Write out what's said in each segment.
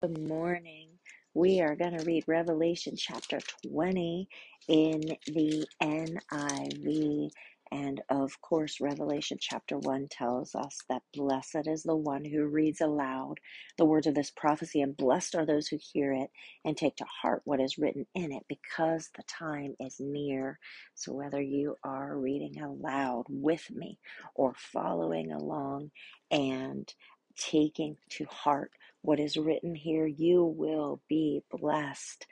Good morning. We are going to read Revelation chapter 20 in the NIV. And of course, Revelation chapter 1 tells us that blessed is the one who reads aloud the words of this prophecy, and blessed are those who hear it and take to heart what is written in it, because the time is near. So, whether you are reading aloud with me or following along and taking to heart what is written here, you will be blessed.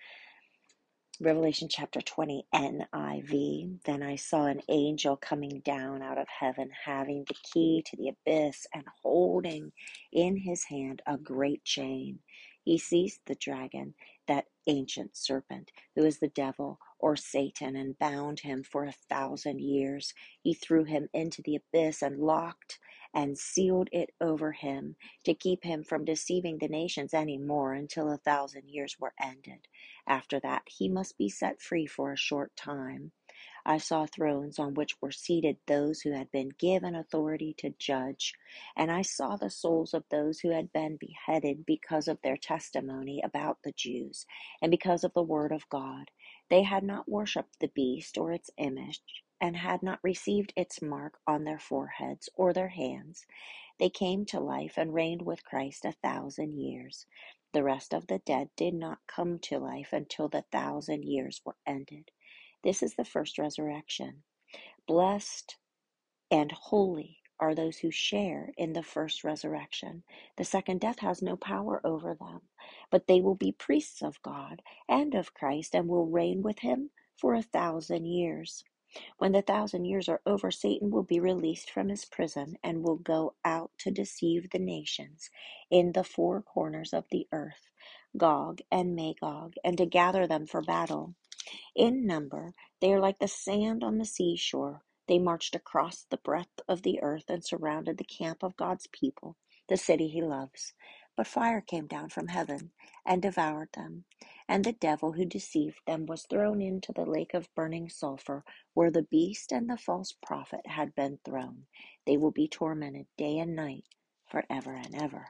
Revelation chapter 20 NIV. Then I saw an angel coming down out of heaven, having the key to the abyss and holding in his hand a great chain. He seized the dragon, that ancient serpent, who is the devil or Satan, and bound him for a thousand years. He threw him into the abyss and locked and sealed it over him to keep him from deceiving the nations any more until a thousand years were ended. After that, he must be set free for a short time. I saw thrones on which were seated those who had been given authority to judge, and I saw the souls of those who had been beheaded because of their testimony about Jesus and because of the word of God. They had not worshipped the beast or its image and had not received its mark on their foreheads or their hands. They came to life and reigned with Christ a thousand years. The rest of the dead did not come to life until the thousand years were ended. This is the first resurrection. Blessed and holy are those who share in the first resurrection. The second death has no power over them, but they will be priests of God and of Christ and will reign with him for a thousand years. When the thousand years are over, Satan will be released from his prison and will go out to deceive the nations in the four corners of the earth, Gog and Magog, and to gather them for battle. In number, they are like the sand on the seashore. They marched across the breadth of the earth and surrounded the camp of God's people, the city he loves. But fire came down from heaven and devoured them. And the devil who deceived them was thrown into the lake of burning sulfur, where the beast and the false prophet had been thrown. They will be tormented day and night forever and ever.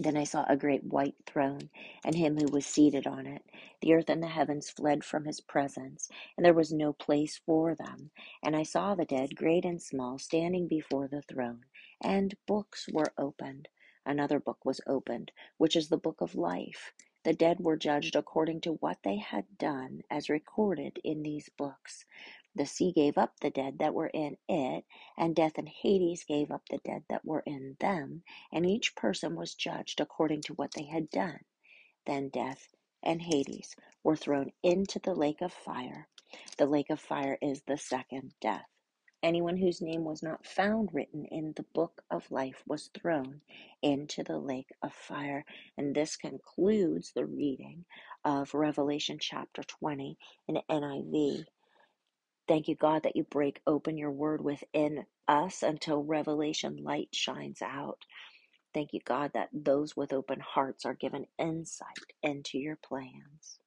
Then I saw a great white throne, and him who was seated on it. The earth and the heavens fled from his presence, and there was no place for them. And I saw the dead, great and small, standing before the throne, and books were opened. Another book was opened, which is the book of life. The dead were judged according to what they had done, as recorded in these books. The sea gave up the dead that were in it, and death and Hades gave up the dead that were in them, and each person was judged according to what they had done. Then death and Hades were thrown into the lake of fire. The lake of fire is the second death. Anyone whose name was not found written in the book of life was thrown into the lake of fire. And this concludes the reading of Revelation chapter 20 in NIV. Thank you, God, that you break open your word within us until revelation light shines out. Thank you, God, that those with open hearts are given insight into your plans.